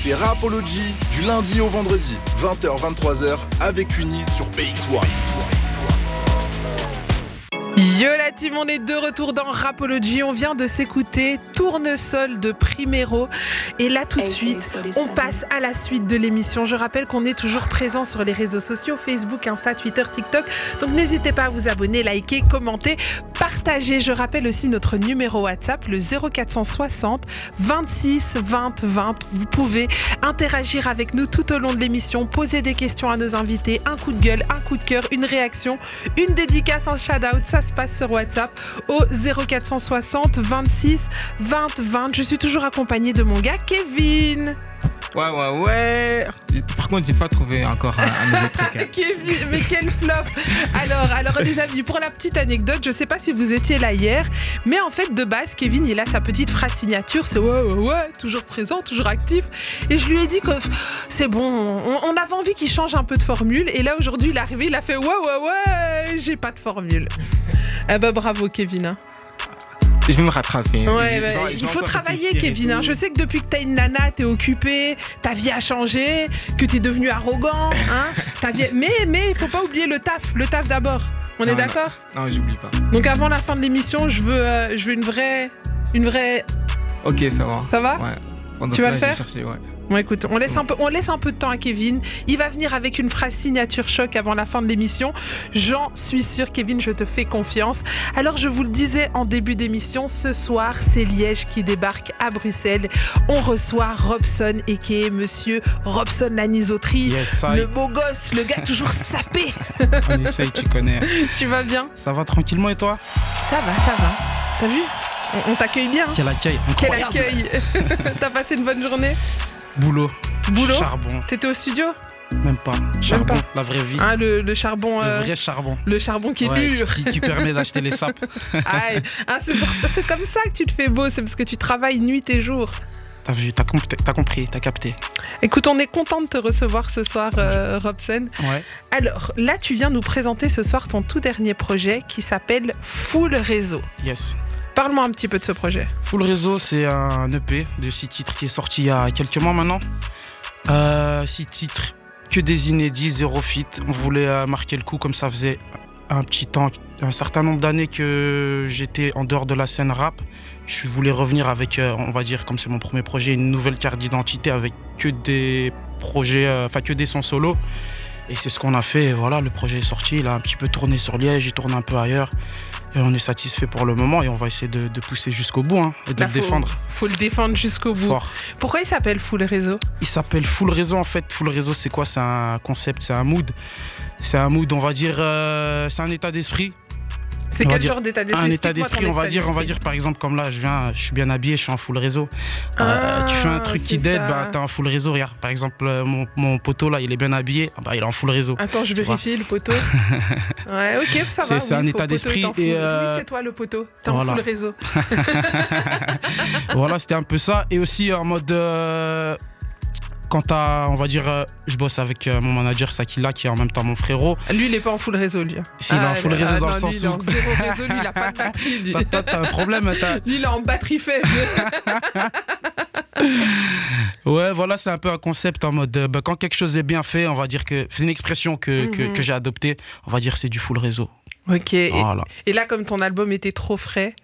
C'est Rapology du lundi au vendredi, 20h-23h avec Uni sur PX1. Yo la team, on est de retour dans Rapology. On vient de s'écouter Tournesol de Primero. Et là, tout de suite, on passe à la suite de l'émission. Je rappelle qu'on est toujours présent sur les réseaux sociaux Facebook, Insta, Twitter, TikTok. Donc n'hésitez pas à vous abonner, liker, commenter, partager. Je rappelle aussi notre numéro WhatsApp, le 0460 26 20 20. Vous pouvez interagir avec nous tout au long de l'émission, poser des questions à nos invités, un coup de gueule, un coup de cœur, une réaction, une dédicace, un shout-out. Ça se passe sur WhatsApp au 0460 26 20 20. Je suis toujours accompagnée de mon gars Kevin. Ouais, ouais, ouais. Par contre, j'ai pas trouvé encore un, un nouveau truc. hein. Kevin, mais quel flop Alors, alors les amis, pour la petite anecdote, je sais pas si vous étiez là hier, mais en fait de base, Kevin, il a sa petite phrase signature, c'est ouais, ouais, ouais, toujours présent, toujours actif. Et je lui ai dit que c'est bon, on, on avait envie qu'il change un peu de formule. Et là aujourd'hui, il est arrivé, il a fait ouais, ouais, ouais, j'ai pas de formule. Eh ben bravo Kevin. Je vais me rattraper. Ouais, il faut travailler, Kevin. hein. Je sais que depuis que t'as une nana, t'es occupé, ta vie a changé, que t'es devenu arrogant. Hein Ta vie- Mais mais il faut pas oublier le taf, le taf d'abord. On est Non, d'accord? Non, j'oublie pas. Donc avant la fin de l'émission, je veux, euh, je veux une vraie, une vraie. Ok, ça va. Ça va? Ouais. Pendant Tu vas cela, le faire? cherché, ouais. Bon, écoute, on laisse un peu, on laisse un peu de temps à Kevin. Il va venir avec une phrase signature choc avant la fin de l'émission. J'en suis sûre, Kevin, je te fais confiance. Alors, je vous le disais en début d'émission, ce soir, c'est Liège qui débarque à Bruxelles. On reçoit Robson et qui est Monsieur Robson Lanisoterie. Yes, Le beau gosse, le gars toujours sapé. on essaye, tu connais. tu vas bien? Ça va tranquillement et toi? Ça va, ça va. T'as vu? On, on t'accueille bien. hein Quel accueil Quel accueil T'as passé une bonne journée? Boulot. Boulot Charbon. T'étais au studio Même pas. Charbon, pas. la vraie vie. Hein, le, le charbon, Le euh, vrai charbon. le charbon qui est Ouais, dur. qui, qui permet d'acheter les sapes. Aïe. Ah, c'est comme ça que tu te fais beau, c'est parce que tu travailles nuit et jour. T'as vu, t'as comp- t'as compris, t'as capté. Écoute, on est content de te recevoir ce soir, euh, Robson. Ouais. Alors, là, tu viens nous présenter ce soir ton tout dernier projet qui s'appelle Full Réseau. Yes. Parle-moi un petit peu de ce projet. Full Réseau, c'est un EP de six titres qui est sorti il y a quelques mois maintenant. Euh, six titres, que des inédits, zéro fit. On voulait euh, marquer le coup comme ça faisait un petit temps, un certain nombre d'années que j'étais en dehors de la scène rap. Je voulais revenir avec, euh, on va dire, comme c'est mon premier projet, une nouvelle carte d'identité avec que des projets, euh, enfin que des sons solo. Et c'est ce qu'on a fait. Voilà, le projet est sorti. Il a un petit peu tourné sur Liège, il tourne un peu ailleurs. Et on est satisfait pour le moment et on va essayer de, de pousser jusqu'au bout hein, et de Là, le faut- défendre Faut le défendre jusqu'au bout. fort. Pourquoi il s'appelle Full Réseau Il s'appelle Full Réseau en fait. Full Réseau, c'est quoi? C'est un concept, c'est un mood. C'est un mood, on va dire, euh, c'est un état d'esprit. C'est quel dire genre d'état d'esprit? Un état d'esprit, on va dire, on va dire par exemple comme là, je viens, je suis bien habillé, je suis en full réseau. Euh, Ah, tu fais un truc qui t'aide, bah t'es en full réseau. Regarde, par exemple, euh, mon, mon poteau là, il est bien habillé, ah, bah il est en full réseau. Attends, je vérifie le poteau. ouais, ok, ça C'est- va. c'est oui, un état d'esprit et, euh, Oui, c'est toi le poteau. T'es en full réseau. voilà, c'était un peu ça. Et aussi en mode. euh, quand t'as, on va dire, euh, je bosse avec euh, mon manager Sakila qui est en même temps mon frérot. Lui, il est pas en full réseau, lui. hein. Si, il est en full ah, réseau dans le lui, sens il est en où. zéro réseau, lui, il a pas de batterie. Lui, Toi, toi, t'as un problème, t'as- Lui, il est en batterie faible. Ouais, voilà, c'est un peu un concept en mode euh, bah, quand quelque chose est bien fait, on va dire que c'est une expression que, que, Mhm. que j'ai adoptée. On va dire c'est du full réseau. ok. Et, Voilà, et là, comme ton album était trop frais,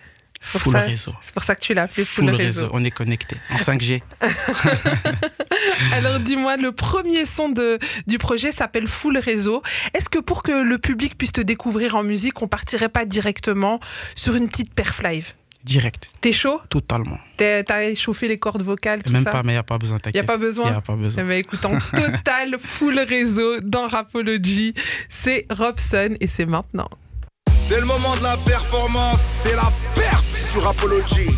pour, full ça, réseau. c'est pour ça que tu l'as appelé full, Full réseau. réseau. On est connecté en 5G. Alors dis-moi, le premier son de, du projet s'appelle Full Réseau. Est-ce que pour que le public puisse te découvrir en musique, on partirait pas directement sur une petite perf live? Direct, T'es chaud? Totalement. T'es- T'as échauffé les cordes vocales, tout Même ça? pas, mais il n'y a pas besoin, Y a t'inquiète. pas Y besoin a pas besoin. Eh ben, écoute, en total full réseau dans Rapology, c'est Robson et c'est maintenant. C'est le moment de la performance, c'est la perf sur Apology.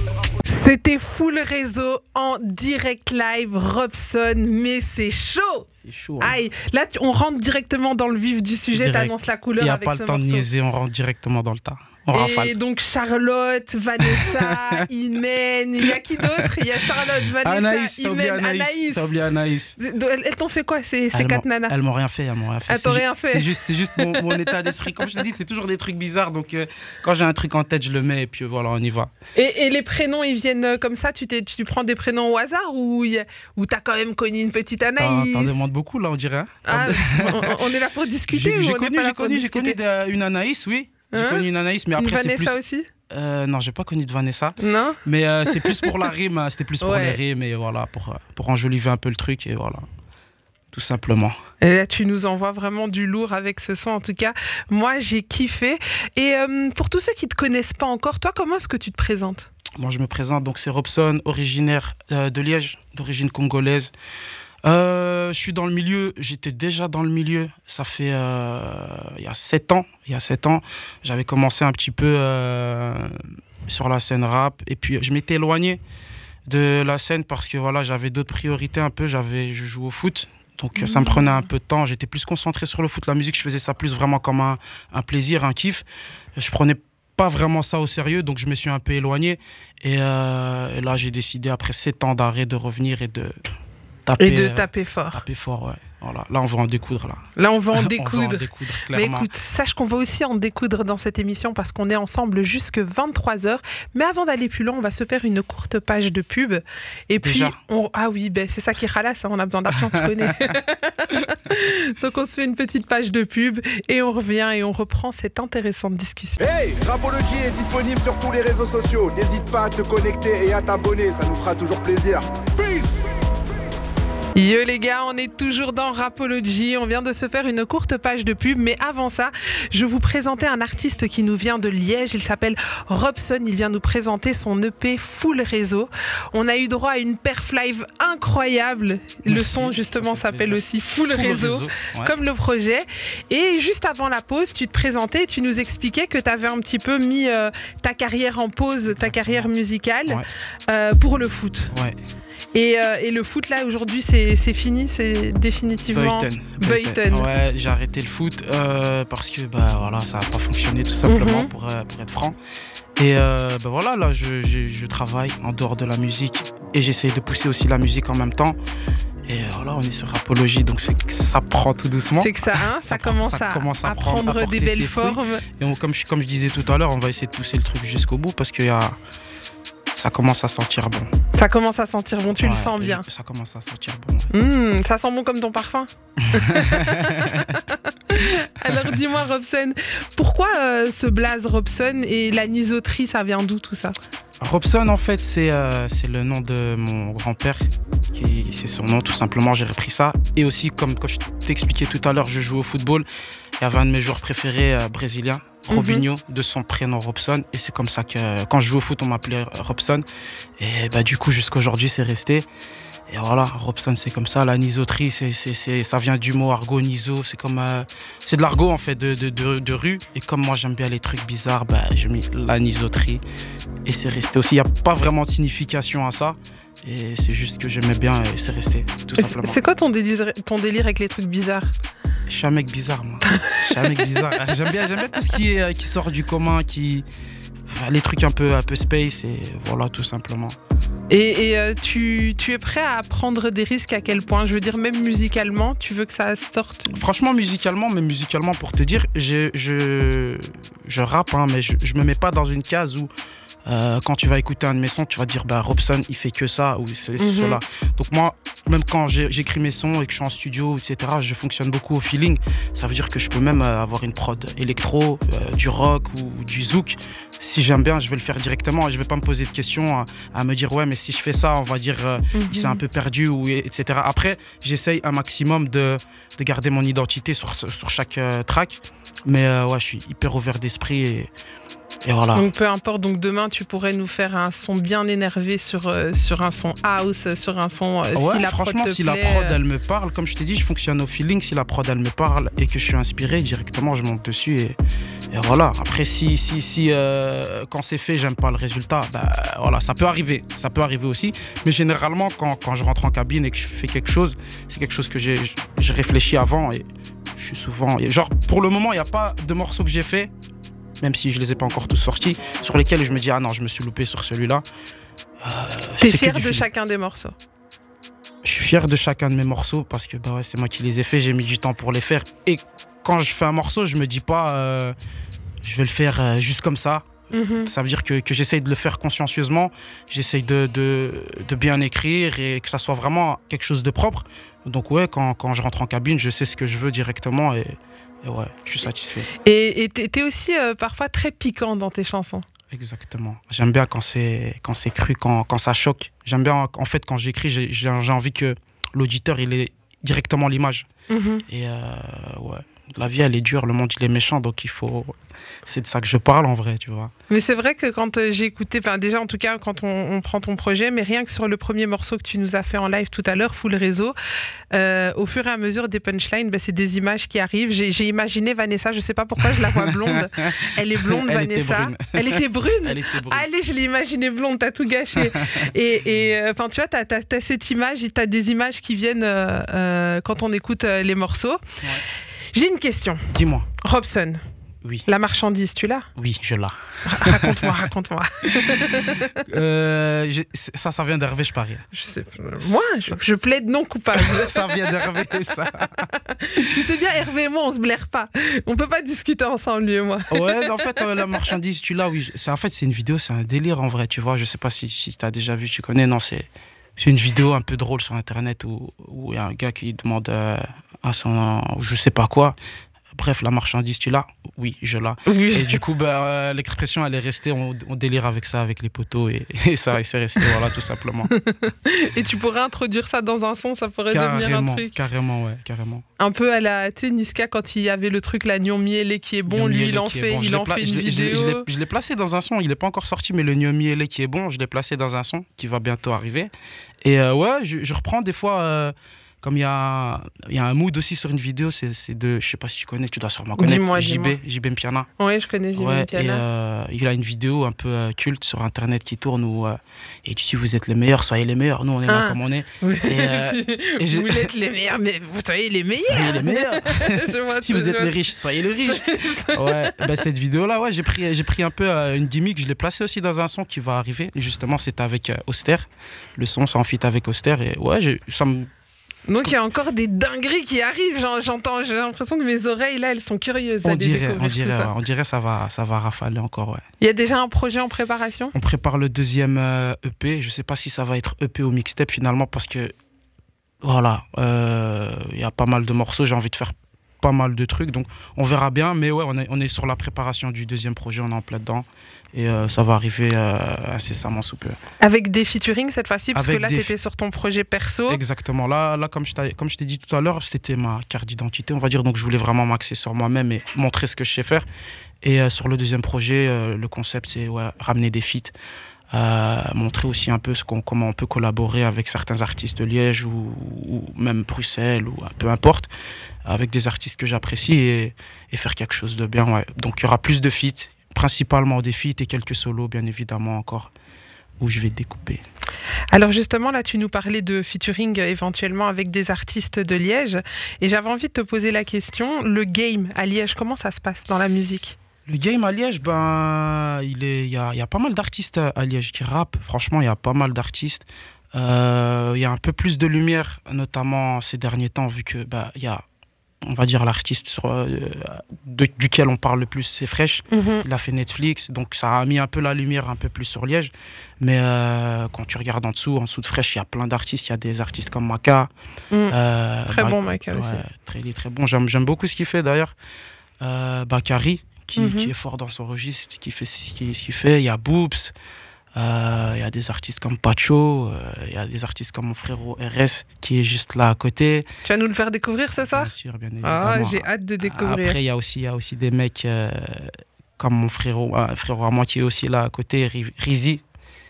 C'était full réseau en direct live, Robson, mais c'est chaud C'est chaud. hein. Aïe, là on rentre directement dans le vif du sujet, t'annonces la Il couleur n'y a avec pas le temps de niaiser, on rentre directement dans le tas. Et donc Charlotte, Vanessa, Imen, il y a qui d'autre? Il y a Charlotte, Vanessa, Anaïs, Imen, Anaïs. Oublié Anaïs. Elles t'ont fait quoi ces, ces quatre nanas? Elles m'ont rien fait, elles m'ont rien fait. Elles t'ont rien fait. C'est juste, juste mon, mon état d'esprit. Comme je te dis, c'est toujours des trucs bizarres. Donc euh, quand j'ai un truc en tête, je le mets et puis voilà, on y va. Et, et les prénoms, ils viennent euh, comme ça? Tu, tu prends des prénoms au hasard ou, ou t'as quand même connu une petite Anaïs T'en demandes beaucoup là, on dirait. Hein ah, on, est là pour discuter J'ai connu, connu, connu une Anaïs, oui. J'ai hein connu une Anaïs, mais après c'est plus. Vanessa aussi euh, non, j'ai pas connu de Vanessa. Non. Mais euh, c'est plus pour la rime, hein. c'était plus pour les rimes et voilà, pour, euh, pour enjoliver un peu le truc et voilà. Tout simplement. Et là, tu nous envoies vraiment du lourd avec ce son. En tout cas, moi, j'ai kiffé. Et euh, pour tous ceux qui te connaissent pas encore, toi, comment est-ce que tu te présentes? Moi, je me présente. Donc, c'est Robson, originaire de Liège, d'origine congolaise. Euh, je suis dans le milieu, j'étais déjà dans le milieu, ça fait euh, il y a 7 ans. Il y a 7 ans, j'avais commencé un petit peu euh, sur la scène rap et puis je m'étais éloigné de la scène parce que voilà, j'avais d'autres priorités un peu, j'avais je joue au foot. Donc ça me prenait un peu de temps, j'étais plus concentré sur le foot, la musique, je faisais ça plus vraiment comme un, plaisir, un kiff. Je prenais pas vraiment ça au sérieux, donc je me suis un peu éloigné. Et, et là, j'ai décidé, après 7 ans d'arrêt, de revenir et de, et de taper fort. Taper fort, ouais. Voilà. Là, on va en découdre. Là, là on va en découdre. on va en découdre Mais écoute, sache qu'on va aussi en découdre dans cette émission parce qu'on est ensemble jusque 23h. Mais avant d'aller plus loin, on va se faire une courte page de pub. Et puis, on... ah oui, ben, c'est ça qui ralasse. Hein, on a besoin d'argent, tu connais. Donc, on se fait une petite page de pub et on revient et on reprend cette intéressante discussion. Hey, Rapology est disponible sur tous les réseaux sociaux. N'hésite pas à te connecter et à t'abonner. Ça nous fera toujours plaisir. Peace! Yo les gars, on est toujours dans Rapology. On vient de se faire une courte page de pub, mais avant ça, je vous présentais un artiste qui nous vient de Liège. Il s'appelle Robson. Il vient nous présenter son EP Full Réseau. On a eu droit à une perf live incroyable. Le son justement s'appelle aussi Full, Réseau, comme le projet. Et juste avant la pause, tu te présentais, tu nous expliquais que tu avais un petit peu mis euh, ta carrière en pause, ta carrière musicale, euh, pour le foot. Ouais. Et, euh, et, le foot là aujourd'hui c'est fini, c'est définitivement Beuten. Ouais, j'ai arrêté le foot euh, parce que bah voilà ça n'a pas fonctionné tout simplement mhm. pour, euh, pour, être franc. Et bah voilà là je, je, je, travaille en dehors de la musique et j'essaie de pousser aussi la musique en même temps. Et voilà, on est sur Rapologie, donc c'est que ça prend tout doucement. C'est que ça, hein, ça, commence, à, commence à, prendre, des belles formes. Et comme, je, comme je disais tout à l'heure, on va essayer de pousser le truc jusqu'au bout parce qu'il y a, ça commence à sentir bon. Ça commence à sentir bon, tu le sens bien. Ça commence à sentir bon. Mmh, ça sent bon comme ton parfum. Alors dis-moi Robson, pourquoi euh, ce blaze Robson et la nisoterie, ça vient d'où tout ça? Robson en fait c'est euh, c'est le nom de mon grand-père, c'est son nom tout simplement, j'ai repris ça. Et aussi comme, quand je t'expliquais tout à l'heure, je joue au football, il y avait un de mes joueurs préférés euh, brésiliens, Robinho, mhm. de son prénom Robson. Et c'est comme ça que quand je joue au foot, on m'appelait Robson. Et bah, du coup, jusqu'à aujourd'hui, c'est resté. Et voilà, Robson, c'est comme ça. La nisoterie, c'est, c'est, ça vient du mot argot, niso. C'est comme, euh, c'est de l'argot, en fait, de, de, de, rue. Et comme moi, j'aime bien les trucs bizarres, bah, j'ai mis la nisoterie. Et c'est resté aussi. Il n'y a pas vraiment de signification à ça. Et c'est juste que j'aimais bien et c'est resté, tout simplement. C'est quoi ton délire, ton délire avec les trucs bizarres? Je suis un mec bizarre, moi. Je suis un mec bizarre. J'aime bien, bien tout ce qui, est, qui sort du commun, qui. Les trucs un peu, un peu space, et voilà, tout simplement. Et, et euh, tu, tu, es prêt à prendre des risques à quel point? Je veux dire, même musicalement, tu veux que ça sorte? Franchement, musicalement, mais musicalement, pour te dire, je, je, je rappe, hein, mais je, je me mets pas dans une case où euh, quand tu vas écouter un de mes sons, tu vas dire bah Robson il fait que ça ou c'est mhm. cela. Donc moi, même quand j'écris mes sons et que je suis en studio, etc., je fonctionne beaucoup au feeling. Ça veut dire que je peux même euh, avoir une prod électro, euh, du rock ou, du zouk. Si j'aime bien, je vais le faire directement et je vais pas me poser de questions à, me dire ouais mais si je fais ça, on va dire il s'est mhm. un peu perdu ou etc. Après, j'essaye un maximum de, de, garder mon identité sur, sur chaque track. Mais ouais, je suis hyper ouvert d'esprit et et voilà. Donc peu importe, donc demain tu pourrais nous faire un son bien énervé sur, euh, sur un son house, sur un son euh, si la franchement prod te si la prod elle me parle, comme je t'ai dit, je fonctionne au feeling, si la prod elle me parle et que je suis inspiré directement, je monte dessus et, et voilà. Après si si si euh, quand c'est fait, j'aime pas le résultat, bah voilà, ça peut arriver, ça peut arriver aussi, mais généralement quand, quand je rentre en cabine et que je fais quelque chose, c'est quelque chose que j'ai je réfléchis avant et je suis souvent genre pour le moment, il n'y a pas de morceau que j'ai fait même si je les ai pas encore tous sortis, sur lesquels je me dis, ah non, je me suis loupé sur celui-là. Euh, T'es fier de chacun des morceaux Je suis fier de chacun de mes morceaux parce que bah ouais, c'est moi qui les ai faits, j'ai mis du temps pour les faire. Et quand je fais un morceau, je me dis pas, euh, je vais le faire euh, juste comme ça. Mhm. Ça veut dire que, que j'essaye de le faire consciencieusement, j'essaye de, de, de, bien écrire et que ça soit vraiment quelque chose de propre. Donc ouais, quand, quand je rentre en cabine, je sais ce que je veux directement et, ouais, je suis satisfait. Et tu es aussi euh, parfois très piquant dans tes chansons. Exactement. J'aime bien quand c'est quand c'est cru, quand, quand ça choque. J'aime bien en fait quand j'écris, j'ai envie que l'auditeur il ait directement l'image. Mhm. Et euh, ouais, la vie elle est dure, le monde il est méchant, donc il faut. C'est de ça que je parle en vrai, tu vois. Mais c'est vrai que quand euh, j'ai écouté, enfin déjà en tout cas quand on, prend ton projet, mais rien que sur le premier morceau que tu nous as fait en live tout à l'heure, Full Réseau, euh, au fur et à mesure des punchlines, bah, c'est des images qui arrivent. J'ai imaginé Vanessa, je sais pas pourquoi je la vois blonde. Elle est blonde, Vanessa. Elle était brune. Elle était brune. Allez, je l'ai imaginé blonde, t'as tout gâché. et euh, enfin, tu vois, t'as as, cette image, t'as des images qui viennent quand on écoute les morceaux. J'ai une question. Dis-moi. Robson. Oui. La marchandise, tu l'as? Oui, je l'ai. Raconte-moi, raconte-moi. Euh, ça, ça vient d'Hervé, je parie. Je sais, moi, je, plaide non coupable. ça vient d'Hervé, ça. tu sais bien, Hervé et moi, on se blaire pas. On peut pas discuter ensemble, lui et moi. ouais, en fait, euh, la marchandise, tu l'as, oui. En fait, c'est une vidéo, c'est un délire en vrai, tu vois. Je sais pas si, si tu as déjà vu, tu connais. Non, c'est c'est une vidéo un peu drôle sur internet où il y a un gars qui demande euh, à son je sais pas quoi Bref, la marchandise, tu l'as? Oui, je l'ai. Et du coup, bah, euh, l'expression, elle est restée, on, délire avec ça, avec les poteaux, et, ça, c'est resté, voilà, tout simplement. et tu pourrais introduire ça dans un son, ça pourrait devenir un truc. Carrément, ouais, carrément. Un peu à la, tu Niska, quand il y avait le truc, l'agneau mielé qui est bon, lui, il en fait, il en fait une vidéo. Je l'ai placé dans un son, il n'est pas encore sorti, mais le gnon mielé qui est bon, je l'ai placé dans un son qui va bientôt arriver. Et euh, ouais, je, reprends des fois. Euh, comme il y a, y a un mood aussi sur une vidéo, c'est de, je sais pas si tu connais, tu dois sûrement connaître, JB, JB Mpiana. Oui, je connais JB ouais, Mpiana. Et, euh, il a une vidéo un peu euh, culte sur internet qui tourne où, euh, et si vous êtes les meilleurs, soyez les meilleurs. Nous, on est là ah. comme on est. Et, vous êtes les meilleurs, mais vous soyez les meilleurs. Soyez les meilleurs. si vous êtes les riches, soyez les riches. ouais, bah, cette vidéo-là, ouais, j'ai pris, pris un peu une gimmick, je l'ai placée aussi dans un son qui va arriver. Et justement, c'est avec Auster. Le son, c'est en fit avec Auster. Et ouais, ça me donc il y a encore des dingueries qui arrivent. J'entends, j'ai l'impression que mes oreilles là, elles sont curieuses. On dirait, on dirait, ça. on dirait ça va, ça va rafaler encore. Ouais. Il y a déjà un projet en préparation? On prépare le deuxième EP. Euh, e Je sais pas si ça va être EP ou mixtape finalement parce que voilà, euh, il y a pas mal de morceaux. J'ai envie de faire pas mal de trucs, donc on verra bien. Mais ouais, on est, on est sur la préparation du deuxième projet. On est en plein dedans et euh, ça va arriver euh, incessamment sous peu. Avec des featuring cette fois-ci, parce que là, tu étais sur ton projet perso. Exactement. Là, là comme je t'ai dit tout à l'heure, c'était ma carte d'identité, on va dire. Donc, je voulais vraiment m'axer sur moi-même et montrer ce que je sais faire. Et euh, sur le deuxième projet, le concept, c'est ouais, ramener des feats. Montrer aussi un peu comment on peut collaborer avec certains artistes de Liège ou, même Bruxelles ou peu importe, avec des artistes que j'apprécie et, faire quelque chose de bien. Ouais. Donc il y aura plus de feats, principalement des feats et quelques solos, bien évidemment, encore, où je vais découper. Alors justement, là, tu nous parlais de featuring éventuellement avec des artistes de Liège. Et j'avais envie de te poser la question, le game à Liège, comment ça se passe dans la musique? Le game à Liège, ben, il il y a, y a, pas mal d'artistes à Liège qui rappent. Franchement, il y a pas mal d'artistes. Euh, il y a un peu plus de lumière, notamment ces derniers temps, vu que ben, il y a on va dire l'artiste euh, duquel on parle le plus, c'est Fresh. Mhm. Il a fait Netflix, donc ça a mis un peu la lumière un peu plus sur Liège. Mais euh, quand tu regardes en dessous, en dessous de Fresh, il y a plein d'artistes. Il y a des artistes comme Maka. Mhm. Euh, très bon Maka aussi. Très, très bon. J'aime beaucoup ce qu'il fait d'ailleurs. Bakari, qui, mhm. qui, est fort dans son registre, qui fait ce qu'il fait. Il y a Boops. Euh, il y a des artistes comme Pacho, euh, il y a des artistes comme mon frérot RS qui est juste là à côté. Tu vas nous le faire découvrir ce soir Bien sûr, bien ah, évidemment. Ah, j'ai hâte de découvrir. Après, il y a aussi, y a aussi des mecs euh, comme mon frérot, un frérot à moi qui est aussi là à côté, Rizy,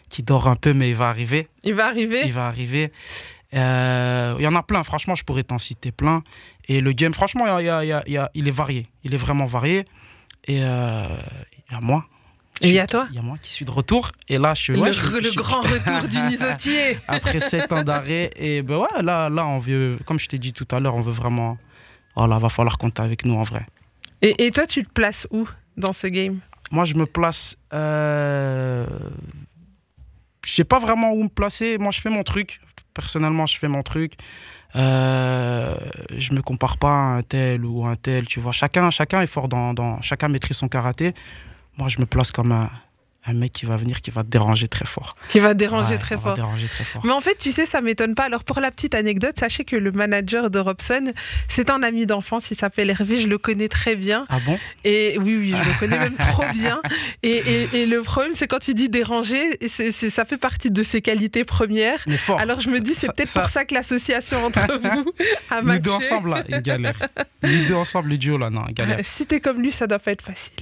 qui dort un peu, mais il va arriver. Il va arriver Il va arriver. Il y en a plein, franchement, je pourrais t'en citer plein. Et le game, franchement, y a, y a, il est varié. Il est vraiment varié. Et il y a moi, et il y a toi Il y a moi qui suis de retour. Et là, je suis. Le, le grand retour du nisotier Après sept ans d'arrêt. Et ben ouais, là, là, on veut, comme je t'ai dit tout à l'heure, on veut vraiment. Voilà, va falloir compter avec nous en vrai. Et, et, toi, tu te places où dans ce game? Moi, je me place. Euh... Je sais pas vraiment où me placer. Moi, je fais mon truc. Personnellement, je fais mon truc. Euh, je me compare pas à un tel ou un tel, tu vois. Chacun, chacun est fort dans, dans, Chacun maîtrise son karaté. Moi, je me place comme un, un mec qui va venir qui va te déranger très fort. Qui va déranger, très, fort. déranger très fort. Mais en fait, tu sais, ça m'étonne pas. Alors pour la petite anecdote, sachez que le manager de Robson, c'est un ami d'enfance, il s'appelle Hervé, je le connais très bien. Ah bon? Et oui, oui, je le connais même trop bien. Et, et, le problème, c'est quand il dit déranger, c'est, ça fait partie de ses qualités premières. Mais fort. Alors je me dis, c'est peut-être pour ça que l'association entre vous a matché. Les deux ensemble, là, ils galèrent. Les deux ensemble, les duos, là, non, ils galèrent. Si t'es comme lui, ça doit pas être facile.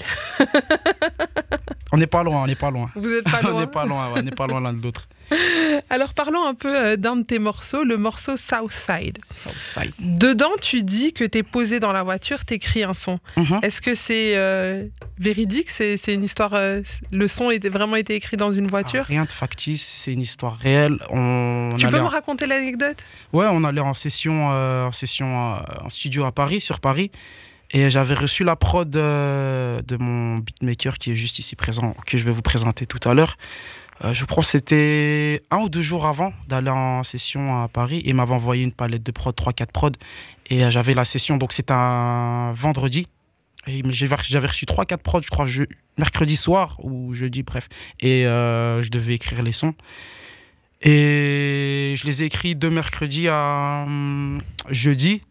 On n'est pas loin, on n'est pas loin. Vous êtes pas loin. on n'est pas loin, on n'est pas loin l'un de l'autre. Alors parlons un peu euh, d'un de tes morceaux, le morceau Southside. Southside. Dedans, tu dis que tu es posé dans la voiture, tu écris un son. Mhm. Est-ce que c'est euh, véridique? C'est une histoire. euh, le son a vraiment été écrit dans une voiture? Ah, rien de factice, c'est une histoire réelle. On, on Tu peux me en- raconter l'anecdote? Ouais, on allait en session, euh, en session en studio à Paris, sur Paris. Et j'avais reçu la prod euh, de mon beatmaker qui est juste ici présent, que je vais vous présenter tout à l'heure. Euh, je crois que c'était un ou deux jours avant d'aller en session à Paris. Il m'avait envoyé une palette de prod, 3-4 prod. Et euh, j'avais la session, donc c'était un vendredi. J'avais reçu 3-4 prods, je crois, je- mercredi soir ou jeudi, bref. Et je devais écrire les sons. Et je les ai écrits de mercredi à hum, jeudi.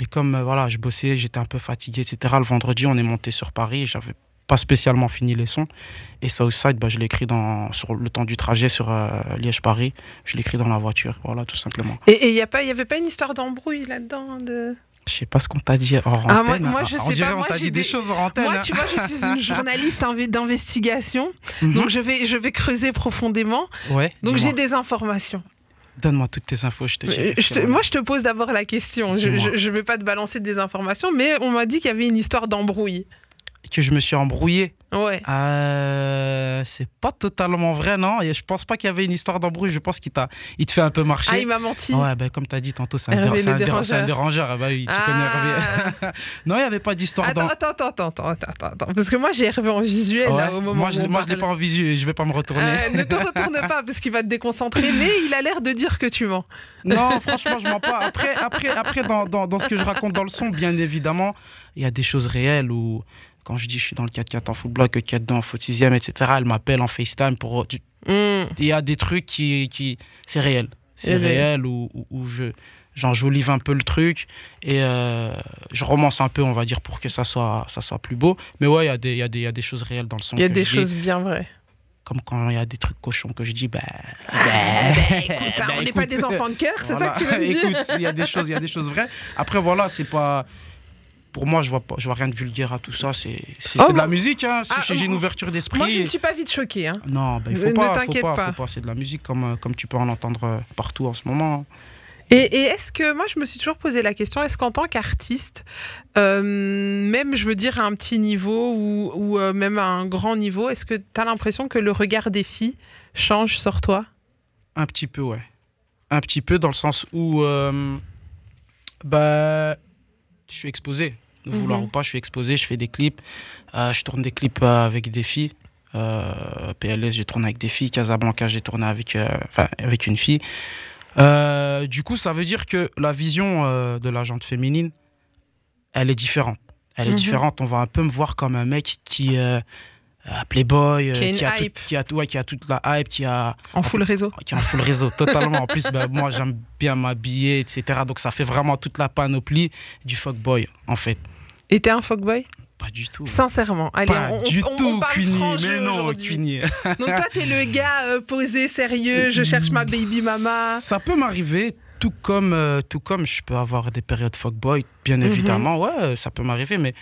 Mais comme euh, voilà, je bossais, j'étais un peu fatigué, etc. Le vendredi, on est monté sur Paris. J'avais pas spécialement fini les sons. Et Southside, bah, je l'ai écrit dans, sur le temps du trajet sur euh, Liège-Paris. Je l'ai écrit dans la voiture, voilà, tout simplement. Et il n'y avait pas une histoire d'embrouille là-dedans de... Je sais pas ce qu'on t'a dit hors Ah, moi- antenne. moi, hein. je on sais dirait pas, on moi, t'a j'ai dit des des- choses hors antenne. Moi, hein. tu vois, je suis une journaliste d'investigation, Mhm. donc je vais, je vais creuser profondément. ouais, Donc j'ai des informations. Donne-moi toutes tes infos, je te dis. Je te- moi, je te pose d'abord la question. Je ne vais pas te balancer des informations, mais on m'a dit qu'il y avait une histoire d'embrouille. Que je me suis embrouillé. Ouais. Euh, c'est pas totalement vrai, non Et Je pense pas qu'il y avait une histoire d'embrouille. Je pense qu'il t'a, il te fait un peu marcher. Ah, il m'a menti. Ouais, ben, comme tu as dit tantôt, c'est un, c'est un dé- dérangeur. c'est un dérangeur. Ah Bah oui, tu connais Hervé. Ah. non, il n'y avait pas d'histoire Attends, dans. attends, attends, attends, attends, attends, attends, parce que moi j'ai Hervé en visuel là, au moment moi, où je, moi, je l'ai pas en visu et je vais pas me retourner. Euh, ne te retourne pas parce qu'il va te déconcentrer, mais il a l'air de dire que tu mens. Non, franchement, je mens pas. Après, après, après dans, dans, dans ce que je raconte dans le son, bien évidemment, il y a des choses réelles où, quand je dis je suis dans le 4-4 en football, que 4-2 en foot 6 etc., elle m'appelle en FaceTime pour. Hmm. Il y a des trucs qui. qui c'est réel. C'est réel. où, où, où je. J'enjolive un peu le truc et euh, je romance un peu, on va dire, pour que ça soit, ça soit plus beau. Mais ouais, il y, a des- il y, y a des choses réelles dans le son. Il y a des dis. choses bien vraies. Comme quand il y a des trucs cochons que je dis, bah. Écoute, hein, bah, on n'est pas des enfants de cœur, c'est Voilà. ça que tu veux me dire il y a des choses, il y a des choses vraies. Après, voilà, c'est pas. Pour moi, je vois pas, je vois rien de vulgaire à tout ça. C'est, Oh, de la musique. Hein. Ah, j'ai une ouverture d'esprit. Moi je ne suis pas vite choquée. Hein. Non, bah, il Ne- faut ne pas, faut t'inquiète pas, pas. faut pas. C'est de la musique comme, euh, comme tu peux en entendre euh, partout en ce moment. Et, et est-ce que, moi je me suis toujours posé la question, est-ce qu'en tant qu'artiste, euh, même je veux dire à un petit niveau ou, ou, euh, même à un grand niveau, est-ce que tu as l'impression que le regard des filles change sur toi? Un petit peu, ouais. Un petit peu dans le sens où, euh, bah, je suis exposé. Ne vouloir Mhm. ou pas, je suis exposé. Je fais des clips. Euh, je tourne des clips euh, avec des filles. Euh, PLS, j'ai tourné avec des filles. Casablanca, j'ai tourné avec, enfin, avec une fille. Du coup, ça veut dire que la vision de la jante féminine, elle est différente. Elle est Mhm. différente. On va un peu me voir comme un mec qui. Euh, Playboy, euh, Qui a une qui, a tout- qui, a, ouais, qui a toute la hype, qui a, en full réseau qui a un full réseau totalement. En plus, bah, moi, j'aime bien m'habiller, etc. Donc, ça fait vraiment toute la panoplie du fuckboy, en fait. Et t'es un fuckboy? Pas du tout. Sincèrement. Allez, Pas on, du on- on tout, parle franc jeu Mais non. Queenie. Donc toi, t'es le gars euh, posé, sérieux, je cherche ma baby mama. Ça peut m'arriver, tout comme, euh, tout comme je peux avoir des périodes fuckboy, bien Mhm. évidemment. Ouais, ça peut m'arriver, mais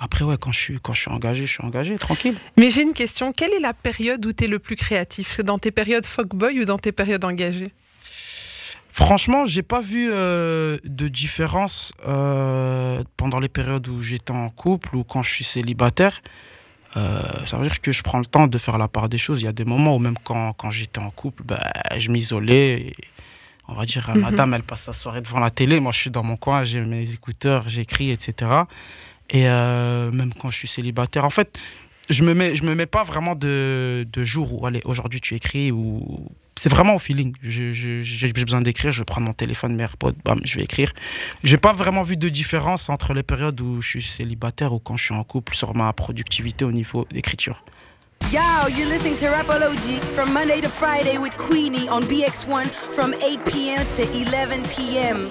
après, ouais, quand je, suis, quand je suis engagé, je suis engagé, tranquille. Mais j'ai une question, quelle est la période où t'es le plus créatif? Dans tes périodes fuckboy ou dans tes périodes engagées? Franchement, j'ai pas vu euh, de différence euh, pendant les périodes où j'étais en couple ou quand je suis célibataire. Euh, ça veut dire que je prends le temps de faire la part des choses. Il y a des moments où même quand, quand j'étais en couple, bah, je m'isolais. On va dire, Mhm. madame, elle passe sa soirée devant la télé. Moi, je suis dans mon coin, j'ai mes écouteurs, j'écris, etc. Et euh, même quand je suis célibataire, en fait, je me mets, je me mets pas vraiment de, de jour où, allez, aujourd'hui tu écris ou. C'est vraiment au feeling. J'ai besoin d'écrire, je prendre mon téléphone, mes AirPods, bam, je vais écrire. J'ai pas vraiment vu de différence entre les périodes où je suis célibataire ou quand je suis en couple sur ma productivité au niveau d'écriture. Yo, you're listening to Rapology from Monday to Friday with Queenie on BX1 from 8 p.m. to 11 p.m.